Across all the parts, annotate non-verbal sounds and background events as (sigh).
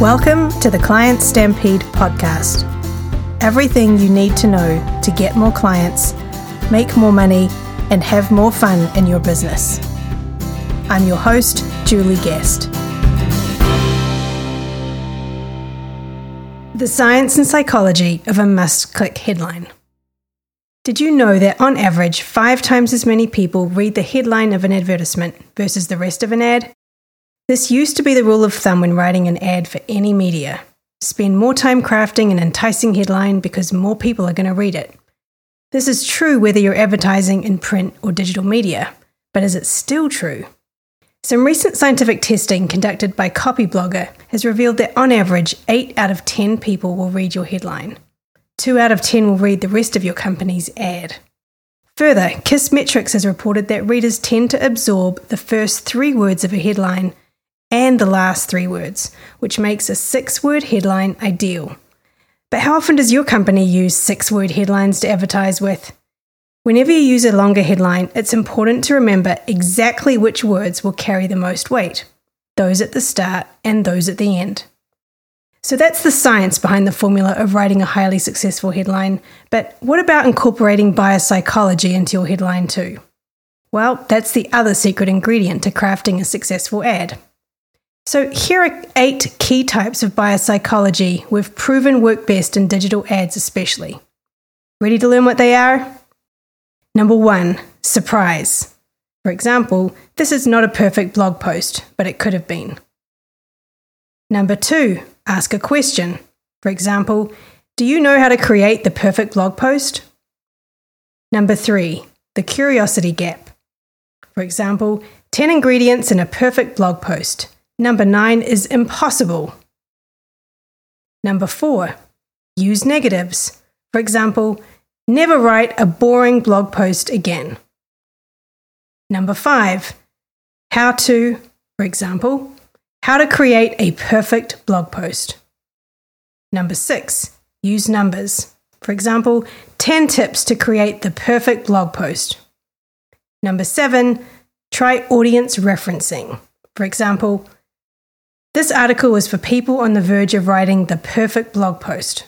Welcome to the Client Stampede podcast. Everything you need to know to get more clients, make more money, and have more fun in your business. I'm your host, Julie Guest. The science and psychology of a must click headline. Did you know that on average, five times as many people read the headline of an advertisement versus the rest of an ad? This used to be the rule of thumb when writing an ad for any media. Spend more time crafting an enticing headline because more people are going to read it. This is true whether you're advertising in print or digital media, but is it still true? Some recent scientific testing conducted by Copyblogger has revealed that on average, 8 out of 10 people will read your headline. 2 out of 10 will read the rest of your company's ad. Further, Kissmetrics has reported that readers tend to absorb the first three words of a headline and the last three words, which makes a six word headline ideal. But how often does your company use six word headlines to advertise with? Whenever you use a longer headline, it's important to remember exactly which words will carry the most weight those at the start and those at the end. So that's the science behind the formula of writing a highly successful headline. But what about incorporating bias psychology into your headline too? Well, that's the other secret ingredient to crafting a successful ad. So, here are eight key types of bias psychology we've proven work best in digital ads, especially. Ready to learn what they are? Number one, surprise. For example, this is not a perfect blog post, but it could have been. Number two, ask a question. For example, do you know how to create the perfect blog post? Number three, the curiosity gap. For example, 10 ingredients in a perfect blog post. Number nine is impossible. Number four, use negatives. For example, never write a boring blog post again. Number five, how to, for example, how to create a perfect blog post. Number six, use numbers. For example, 10 tips to create the perfect blog post. Number seven, try audience referencing. For example, this article was for people on the verge of writing the perfect blog post.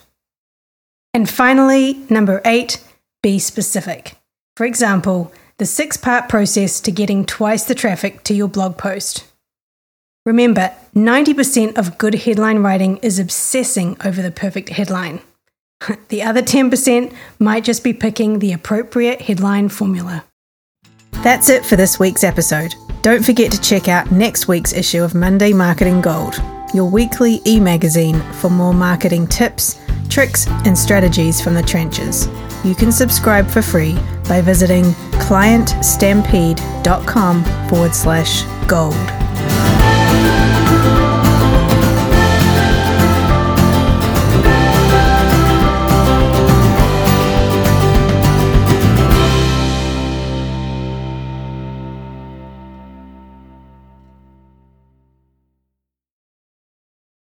And finally, number eight, be specific. For example, the six part process to getting twice the traffic to your blog post. Remember, 90% of good headline writing is obsessing over the perfect headline. (laughs) the other 10% might just be picking the appropriate headline formula. That's it for this week's episode. Don't forget to check out next week's issue of Monday Marketing Gold, your weekly e magazine for more marketing tips, tricks, and strategies from the trenches. You can subscribe for free by visiting clientstampede.com forward slash gold.